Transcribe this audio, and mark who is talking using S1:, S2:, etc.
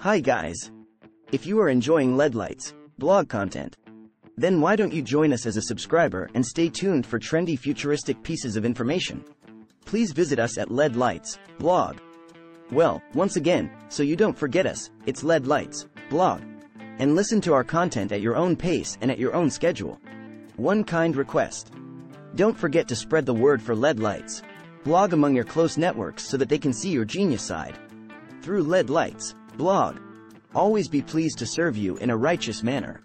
S1: Hi guys. If you are enjoying LED Lights blog content, then why don't you join us as a subscriber and stay tuned for trendy futuristic pieces of information? Please visit us at LED Lights blog. Well, once again, so you don't forget us, it's LED Lights blog. And listen to our content at your own pace and at your own schedule. One kind request. Don't forget to spread the word for LED Lights. Blog among your close networks so that they can see your genius side. Through LED Lights, blog. Always be pleased to serve you in a righteous manner.